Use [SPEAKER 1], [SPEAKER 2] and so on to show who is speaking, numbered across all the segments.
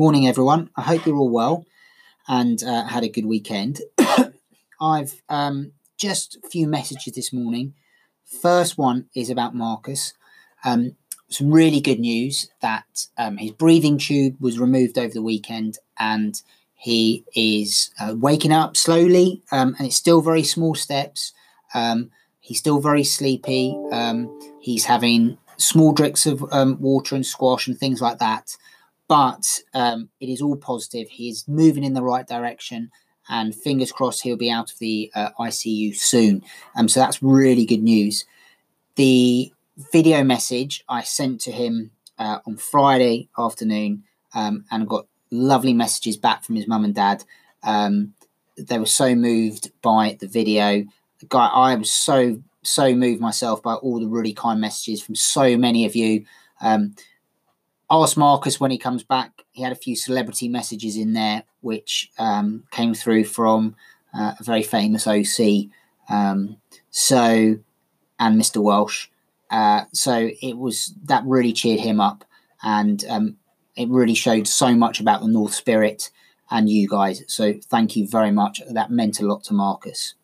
[SPEAKER 1] Morning, everyone. I hope you're all well and uh, had a good weekend. I've um, just a few messages this morning. First one is about Marcus. Um, some really good news that um, his breathing tube was removed over the weekend and he is uh, waking up slowly um, and it's still very small steps. Um, he's still very sleepy. Um, he's having small drinks of water and squash and things like that. But um, it is all positive. He is moving in the right direction, and fingers crossed he'll be out of the uh, ICU soon. Um, so that's really good news. The video message I sent to him uh, on Friday afternoon, um, and got lovely messages back from his mum and dad. Um, they were so moved by the video. Guy, I was so so moved myself by all the really kind messages from so many of you. Um, ask Marcus when he comes back. He had a few celebrity messages in there, which um, came through from uh, a very famous OC. Um, so, and Mr. Welsh. Uh, so it was that really cheered him up, and um, it really showed so much about the North spirit and you guys. So thank you very much. That meant a lot to Marcus.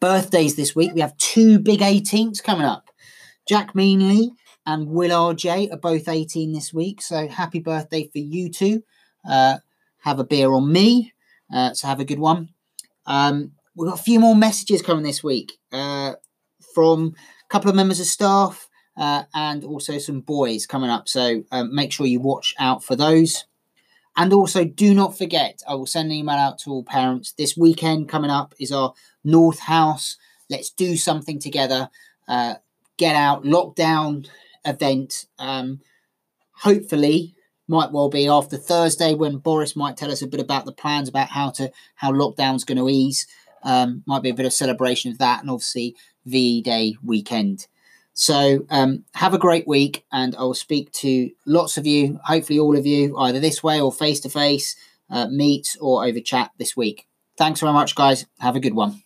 [SPEAKER 1] Birthdays this week. We have two big 18s coming up. Jack Meanley and Will RJ are both 18 this week. So happy birthday for you two. Uh, have a beer on me. Uh, so have a good one. Um, we've got a few more messages coming this week uh, from a couple of members of staff uh, and also some boys coming up. So um, make sure you watch out for those. And also, do not forget, I will send an email out to all parents. This weekend coming up is our North House. Let's do something together. Uh, get out, lockdown event. Um, hopefully, might well be after Thursday when Boris might tell us a bit about the plans about how to how lockdown's going to ease. Um, might be a bit of celebration of that, and obviously VE Day weekend. So um, have a great week, and I will speak to lots of you, hopefully all of you, either this way or face to face, meet or over chat this week. Thanks very much, guys. Have a good one.